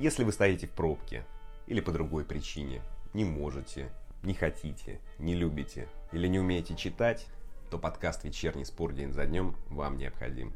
Если вы стоите в пробке или по другой причине, не можете, не хотите, не любите или не умеете читать, то подкаст «Вечерний спор день за днем» вам необходим.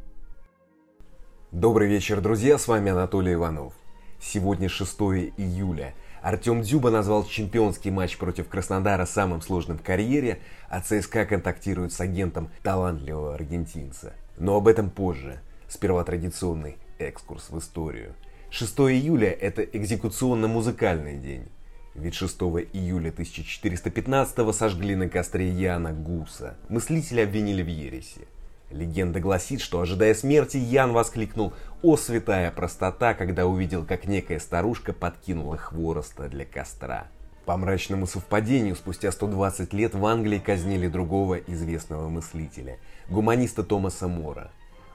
Добрый вечер, друзья, с вами Анатолий Иванов. Сегодня 6 июля. Артем Дзюба назвал чемпионский матч против Краснодара самым сложным в карьере, а ЦСКА контактирует с агентом талантливого аргентинца. Но об этом позже. Сперва традиционный экскурс в историю. 6 июля – это экзекуционно-музыкальный день. Ведь 6 июля 1415-го сожгли на костре Яна Гуса. Мыслители обвинили в ереси. Легенда гласит, что, ожидая смерти, Ян воскликнул «О, святая простота!», когда увидел, как некая старушка подкинула хвороста для костра. По мрачному совпадению, спустя 120 лет в Англии казнили другого известного мыслителя – гуманиста Томаса Мора.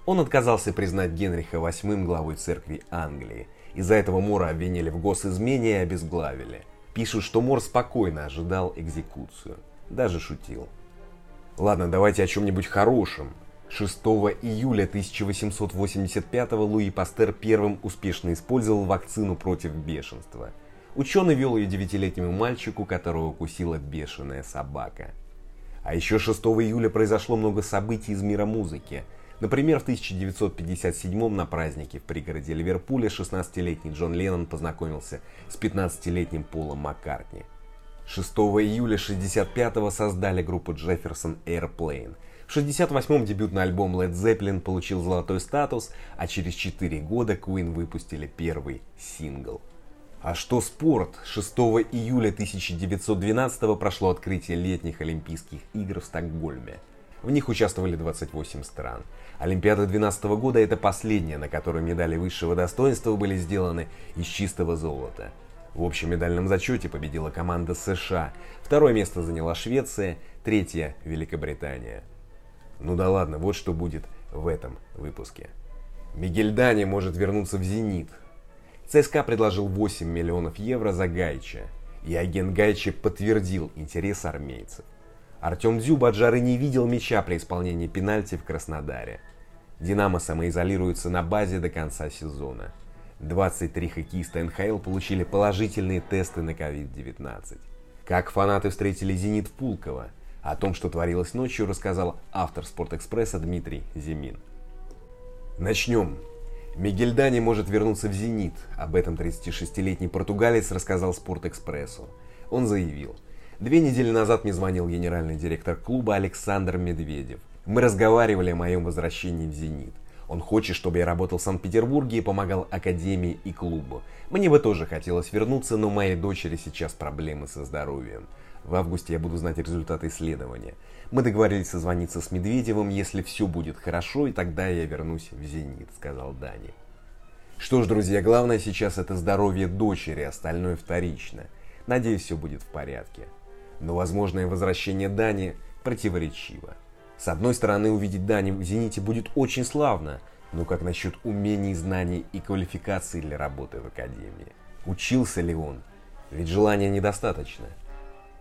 Он отказался признать Генриха VIII главой церкви Англии. Из-за этого Мора обвинили в госизмене и обезглавили. Пишут, что Мор спокойно ожидал экзекуцию. Даже шутил. Ладно, давайте о чем-нибудь хорошем. 6 июля 1885 Луи Пастер первым успешно использовал вакцину против бешенства. Ученый вел ее девятилетнему мальчику, которого укусила бешеная собака. А еще 6 июля произошло много событий из мира музыки. Например, в 1957 на празднике в пригороде Ливерпуля 16-летний Джон Леннон познакомился с 15-летним Полом Маккартни. 6 июля 1965 создали группу Jefferson Airplane – в 1968-м дебютный альбом Led Zeppelin получил золотой статус, а через 4 года Queen выпустили первый сингл. А что спорт? 6 июля 1912 прошло открытие летних Олимпийских игр в Стокгольме. В них участвовали 28 стран. Олимпиада 2012 года это последняя, на которой медали высшего достоинства были сделаны из чистого золота. В общем медальном зачете победила команда США, второе место заняла Швеция, третье – Великобритания. Ну да ладно, вот что будет в этом выпуске. Мигель Дани может вернуться в «Зенит». ЦСКА предложил 8 миллионов евро за Гайча, и агент Гайча подтвердил интерес армейцев. Артем Дзюба от жары не видел мяча при исполнении пенальти в Краснодаре. «Динамо» самоизолируется на базе до конца сезона. 23 хоккеиста НХЛ получили положительные тесты на COVID-19. Как фанаты встретили «Зенит» в Пулково – о том, что творилось ночью, рассказал автор «Спортэкспресса» Дмитрий Зимин. Начнем. Мигель Дани может вернуться в «Зенит». Об этом 36-летний португалец рассказал «Спортэкспрессу». Он заявил. Две недели назад мне звонил генеральный директор клуба Александр Медведев. Мы разговаривали о моем возвращении в «Зенит». Он хочет, чтобы я работал в Санкт-Петербурге и помогал академии и клубу. Мне бы тоже хотелось вернуться, но моей дочери сейчас проблемы со здоровьем. В августе я буду знать результаты исследования. Мы договорились созвониться с Медведевым, если все будет хорошо, и тогда я вернусь в «Зенит», сказал Дани. Что ж, друзья, главное сейчас это здоровье дочери, остальное вторично. Надеюсь, все будет в порядке. Но возможное возвращение Дани противоречиво. С одной стороны, увидеть Дани в «Зените» будет очень славно, но как насчет умений, знаний и квалификации для работы в Академии? Учился ли он? Ведь желания недостаточно.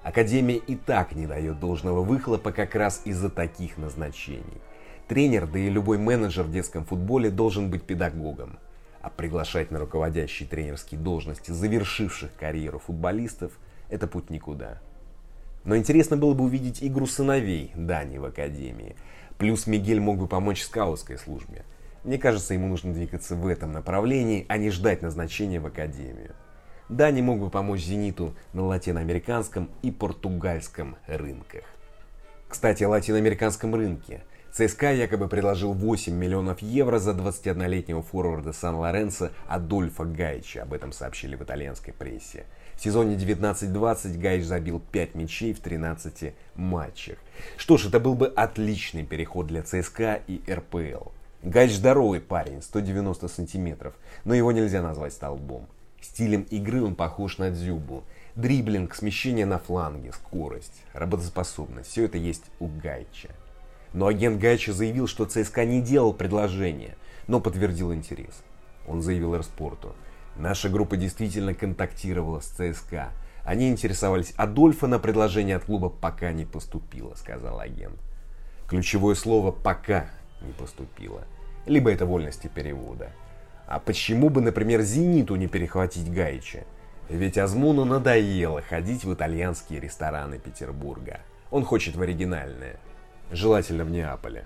Академия и так не дает должного выхлопа как раз из-за таких назначений. Тренер, да и любой менеджер в детском футболе должен быть педагогом. А приглашать на руководящие тренерские должности завершивших карьеру футболистов – это путь никуда. Но интересно было бы увидеть игру сыновей Дани в Академии. Плюс Мигель мог бы помочь скаутской службе. Мне кажется, ему нужно двигаться в этом направлении, а не ждать назначения в Академию. Дани мог бы помочь «Зениту» на латиноамериканском и португальском рынках. Кстати, о латиноамериканском рынке. ЦСКА якобы предложил 8 миллионов евро за 21-летнего форварда Сан-Лоренцо Адольфа Гайча. Об этом сообщили в итальянской прессе. В сезоне 19-20 Гайч забил 5 мячей в 13 матчах. Что ж, это был бы отличный переход для ЦСКА и РПЛ. Гайч здоровый парень, 190 сантиметров, но его нельзя назвать столбом. Стилем игры он похож на Дзюбу. Дриблинг, смещение на фланге, скорость, работоспособность – все это есть у Гайча. Но агент Гайча заявил, что ЦСКА не делал предложение, но подтвердил интерес. Он заявил Эрспорту. Наша группа действительно контактировала с ЦСКА. Они интересовались Адольфа, на предложение от клуба пока не поступило, сказал агент. Ключевое слово «пока» не поступило. Либо это вольности перевода. А почему бы, например, «Зениту» не перехватить Гаича? Ведь Азмуну надоело ходить в итальянские рестораны Петербурга. Он хочет в оригинальное. Желательно в Неаполе.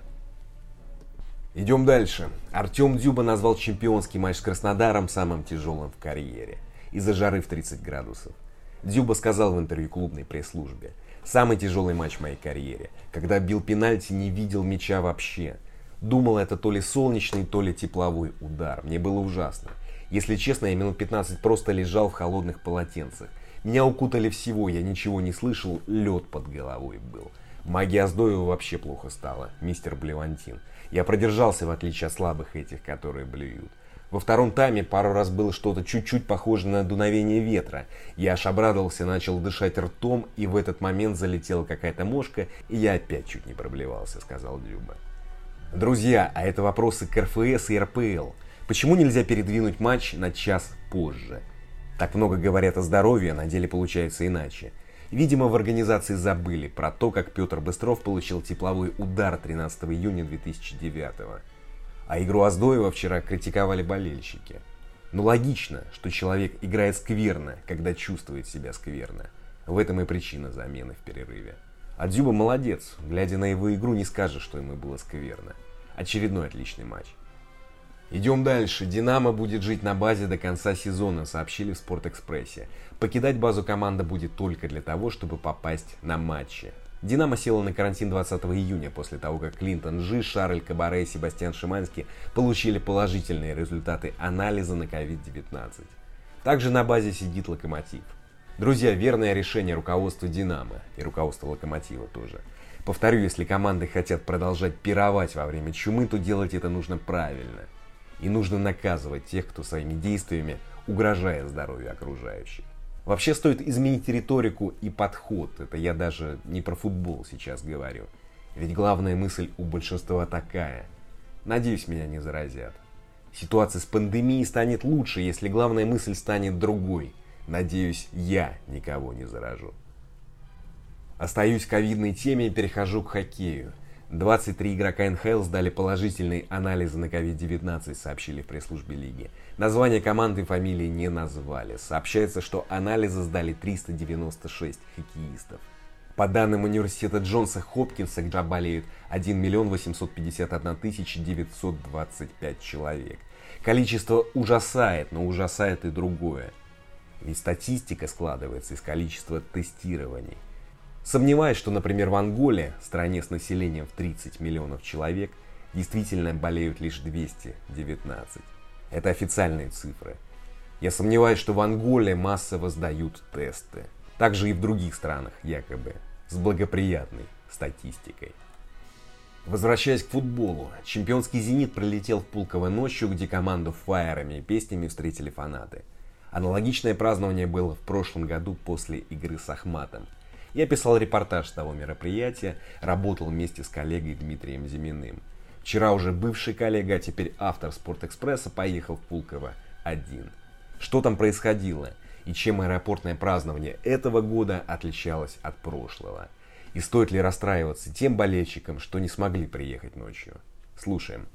Идем дальше. Артем Дюба назвал чемпионский матч с Краснодаром самым тяжелым в карьере. Из-за жары в 30 градусов. Дюба сказал в интервью клубной пресс-службе. Самый тяжелый матч в моей карьере. Когда бил пенальти, не видел мяча вообще. Думал, это то ли солнечный, то ли тепловой удар. Мне было ужасно. Если честно, я минут 15 просто лежал в холодных полотенцах. Меня укутали всего, я ничего не слышал, лед под головой был. Магия Аздоева вообще плохо стала, мистер Блевантин. Я продержался, в отличие от слабых этих, которые блюют. Во втором тайме пару раз было что-то чуть-чуть похоже на дуновение ветра. Я аж обрадовался, начал дышать ртом, и в этот момент залетела какая-то мошка, и я опять чуть не проблевался, сказал Дюба. Друзья, а это вопросы к РФС и РПЛ. Почему нельзя передвинуть матч на час позже? Так много говорят о здоровье, а на деле получается иначе. Видимо, в организации забыли про то, как Петр Быстров получил тепловой удар 13 июня 2009 -го. А игру Аздоева вчера критиковали болельщики. Но ну, логично, что человек играет скверно, когда чувствует себя скверно. В этом и причина замены в перерыве. А Дзюба молодец, глядя на его игру, не скажешь, что ему было скверно. Очередной отличный матч. Идем дальше. «Динамо» будет жить на базе до конца сезона, сообщили в «Спортэкспрессе». Покидать базу команда будет только для того, чтобы попасть на матчи. «Динамо» села на карантин 20 июня после того, как Клинтон Жи, Шарль Кабаре и Себастьян Шиманский получили положительные результаты анализа на COVID-19. Также на базе сидит «Локомотив». Друзья, верное решение руководства «Динамо» и руководства «Локомотива» тоже. Повторю, если команды хотят продолжать пировать во время чумы, то делать это нужно правильно – и нужно наказывать тех, кто своими действиями угрожает здоровью окружающих. Вообще стоит изменить риторику и подход. Это я даже не про футбол сейчас говорю. Ведь главная мысль у большинства такая. Надеюсь, меня не заразят. Ситуация с пандемией станет лучше, если главная мысль станет другой. Надеюсь, я никого не заражу. Остаюсь ковидной теме и перехожу к хоккею. 23 игрока НХЛ сдали положительные анализы на COVID-19, сообщили в пресс-службе лиги. Название команды и фамилии не назвали. Сообщается, что анализы сдали 396 хоккеистов. По данным университета Джонса Хопкинса, где болеют 1 миллион 851 тысяча 925 человек. Количество ужасает, но ужасает и другое. Ведь статистика складывается из количества тестирований. Сомневаюсь, что, например, в Анголе, стране с населением в 30 миллионов человек, действительно болеют лишь 219. Это официальные цифры. Я сомневаюсь, что в Анголе массово сдают тесты. Также и в других странах, якобы, с благоприятной статистикой. Возвращаясь к футболу, чемпионский «Зенит» пролетел в Пулково ночью, где команду фаерами и песнями встретили фанаты. Аналогичное празднование было в прошлом году после игры с Ахматом – я писал репортаж того мероприятия, работал вместе с коллегой Дмитрием Зиминым. Вчера уже бывший коллега, а теперь автор Спортэкспресса поехал в Пулково один. Что там происходило и чем аэропортное празднование этого года отличалось от прошлого? И стоит ли расстраиваться тем болельщикам, что не смогли приехать ночью? Слушаем.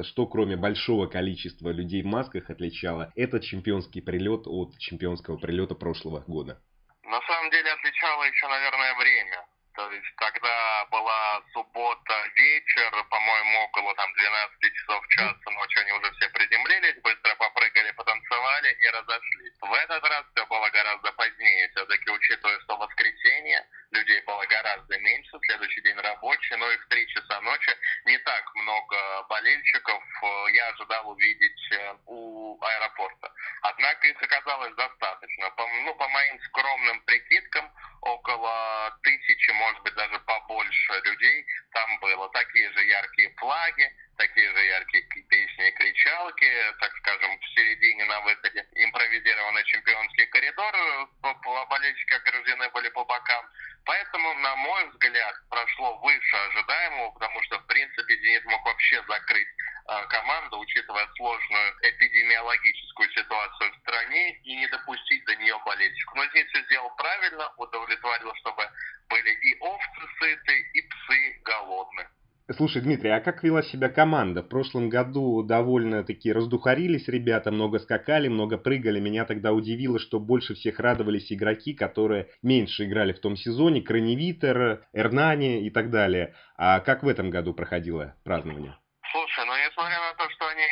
Что кроме большого количества людей в масках отличало этот чемпионский прилет от чемпионского прилета прошлого года? На самом деле отличало еще, наверное, время. То есть, когда была суббота, вечер, по-моему, около там 12 часов часа ночи, они уже все приземлились, быстро попрыгали, потанцевали и разошлись. В этот раз все было гораздо позднее, все-таки учитывая, что воскресенье, людей было гораздо меньше, следующий день рабочий, но и в 3 часа ночи не так много болельщиков э, я ожидал увидеть э, у аэропорта. Однако их оказалось достаточно. По, ну, по моим скромным прикидкам, около тысячи, может быть, даже побольше людей там было. Такие же яркие флаги, такие же яркие песни и кричалки, так скажем, в середине на выходе импровизированный чемпионский коридор, болельщики ограждены были по бокам. Поэтому, на мой взгляд, прошло выше ожидаемого, потому что, в принципе, «Зенит» мог вообще закрыть э, команду, учитывая сложную эпидемиологическую ситуацию в стране, и не допустить до нее болельщиков. Но «Зенит» все сделал правильно, удовлетворил, чтобы были и овцы сыты, и псы голодны. Слушай, Дмитрий, а как вела себя команда? В прошлом году довольно-таки раздухарились ребята, много скакали, много прыгали. Меня тогда удивило, что больше всех радовались игроки, которые меньше играли в том сезоне. Краневитер, Эрнани и так далее. А как в этом году проходило празднование? Слушай, ну несмотря на то, что они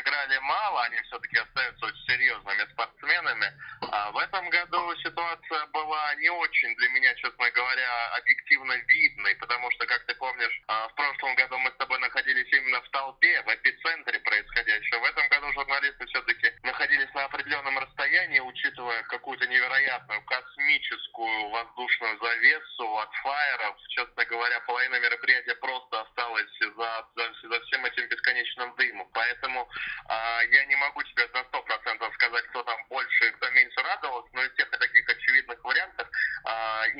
играли мало, они все-таки остаются очень серьезными спортсменами. А в этом году ситуация была не очень для меня, честно говоря, объективно видной, потому что, как ты помнишь, а, в прошлом году мы с тобой находились именно в толпе, в эпицентре происходящего. В этом году журналисты все-таки находились на определенном расстоянии, учитывая какую-то невероятную космическую воздушную завесу от фаеров. Честно говоря, половина мероприятия просто осталась за, за, за всем этим бесконечным дымом. Поэтому э, я не могу тебе на сто процентов сказать, кто там больше кто меньше радовался, но из тех таких очевидных вариантов э,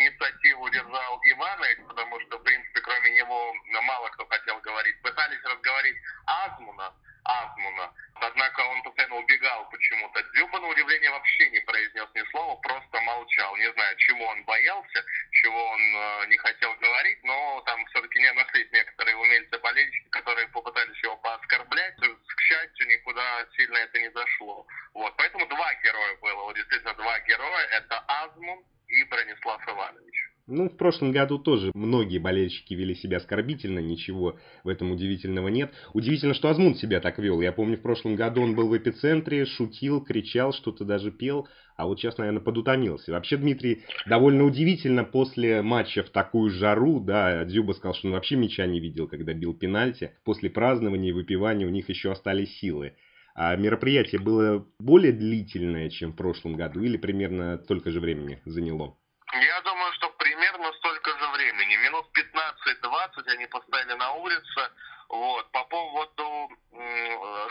Иванович, потому что, в принципе, кроме него мало кто хотел говорить. Пытались разговорить Азмуна, Азмуна, однако он постоянно убегал почему-то. Дзюба, на удивление, вообще не произнес ни слова, просто молчал. Не знаю, чего он боялся, чего он э, не хотел говорить, но там все-таки не нашлись некоторые умельцы-болельщики, которые попытались его пооскорблять. К счастью, никуда сильно это не зашло. Вот, поэтому два героя было, вот действительно два героя, это Азмун и Бронислав Иванович. Ну, в прошлом году тоже многие болельщики вели себя оскорбительно, ничего в этом удивительного нет. Удивительно, что Азмунд себя так вел. Я помню, в прошлом году он был в эпицентре, шутил, кричал, что-то даже пел, а вот сейчас, наверное, подутомился. Вообще, Дмитрий, довольно удивительно после матча в такую жару, да, Дзюба сказал, что он вообще мяча не видел, когда бил пенальти. После празднования и выпивания у них еще остались силы. А мероприятие было более длительное, чем в прошлом году, или примерно столько же времени заняло? Я думаю, что примерно столько же времени. Минут 15-20 они поставили на улице. Вот. По поводу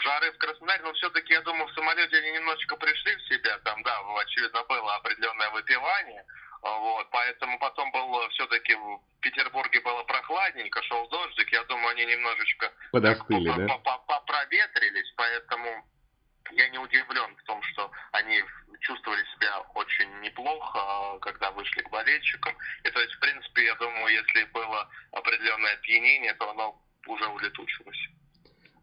жары в Краснодаре, ну, все-таки, я думаю, в самолете они немножечко пришли в себя. Там, да, очевидно, было определенное выпивание. Вот, поэтому потом был все-таки в Петербурге было прохладненько, шел дождик. Я думаю, они немножечко подостыли, да? Проветрились, поэтому я не удивлен в том, что они чувствовали себя очень неплохо, когда вышли к болельщикам. И то есть, в принципе, я думаю, если было определенное опьянение, то оно уже улетучилось.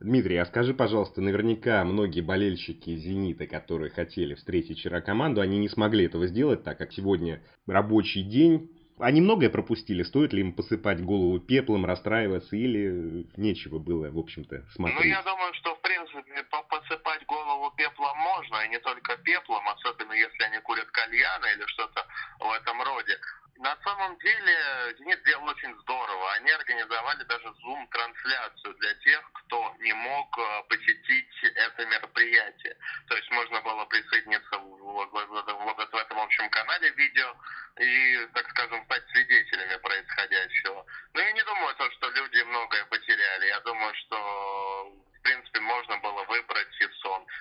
Дмитрий, а скажи, пожалуйста, наверняка многие болельщики «Зенита», которые хотели встретить вчера команду, они не смогли этого сделать, так как сегодня рабочий день, они многое пропустили. Стоит ли им посыпать голову пеплом, расстраиваться или нечего было, в общем-то, смотреть? Ну, я думаю, что, в принципе, посыпать голову пеплом можно, и не только пеплом, особенно если они курят кальяны или что-то в этом роде. На самом деле, Зенит сделал очень здорово. Они организовали даже зум-трансляцию для тех, кто не мог э, посетить это мероприятие. То есть можно было присоединиться вот, в этом общем канале видео и, так скажем, стать свидетелями происходящего. Но я не думаю, то, что люди многое потеряли. Я думаю, что в принципе, можно было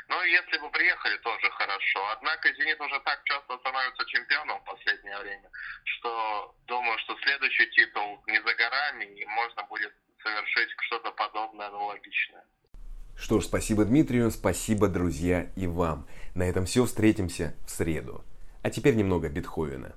Но если бы приехали, тоже хорошо. Однако «Зенит» уже так часто становится чемпионом в последнее время, что думаю, что следующий титул не за горами, и можно будет совершить что-то подобное, аналогичное. Что ж, спасибо Дмитрию, спасибо, друзья, и вам. На этом все, встретимся в среду. А теперь немного Бетховена.